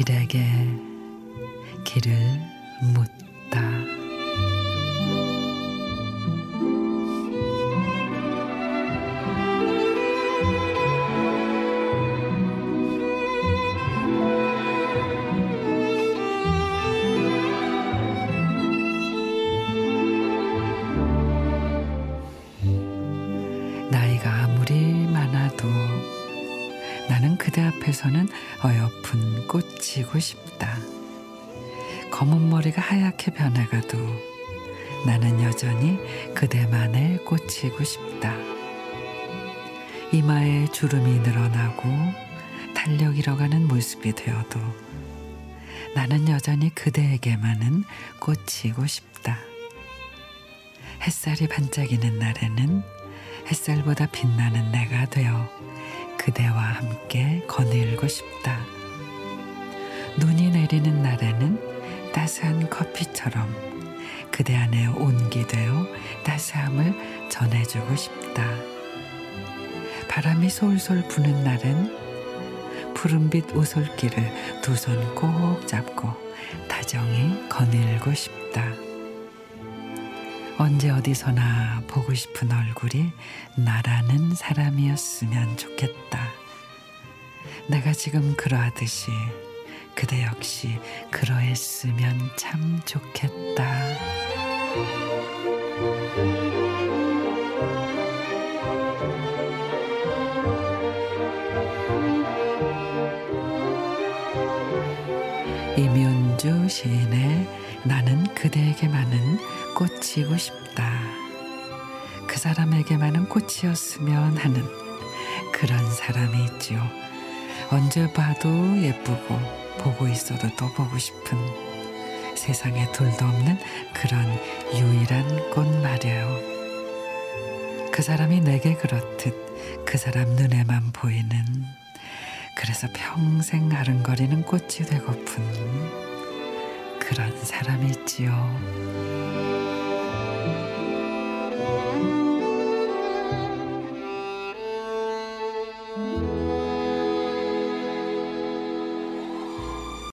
길에게 길을 묻다. 나는 그대 앞에서는 어여쁜 꽃이고 싶다. 검은 머리가 하얗게 변해가도 나는 여전히 그대만의 꽃이고 싶다. 이마에 주름이 늘어나고 탄력 잃어가는 모습이 되어도 나는 여전히 그대에게만은 꽃이고 싶다. 햇살이 반짝이는 날에는 햇살보다 빛나는 내가 되어 그대와 함께 거닐고 싶다. 눈이 내리는 날에는 따스한 커피처럼 그대 안에 온기되어 따스함을 전해주고 싶다. 바람이 솔솔 부는 날엔 푸른빛 오솔길을 두 손 꼭 잡고 다정히 거닐고 싶다. 언제 어디서나 보고 싶은 얼굴이 나라는 사람이었으면 좋겠다. 내가 지금 그러하듯이 그대 역시 그러했으면 참 좋겠다. 이면주 시인의 나는 그대에게만은 꽃이고 싶다. 그 사람에게만은 꽃이었으면 하는 그런 사람이 있지요. 언제 봐도 예쁘고 보고 있어도 또 보고 싶은 세상에 둘도 없는 그런 유일한 꽃 말이에요. 그 사람이 내게 그렇듯 그 사람 눈에만 보이는 그래서 평생 아른거리는 꽃이 되고픈 그런 사람이지요.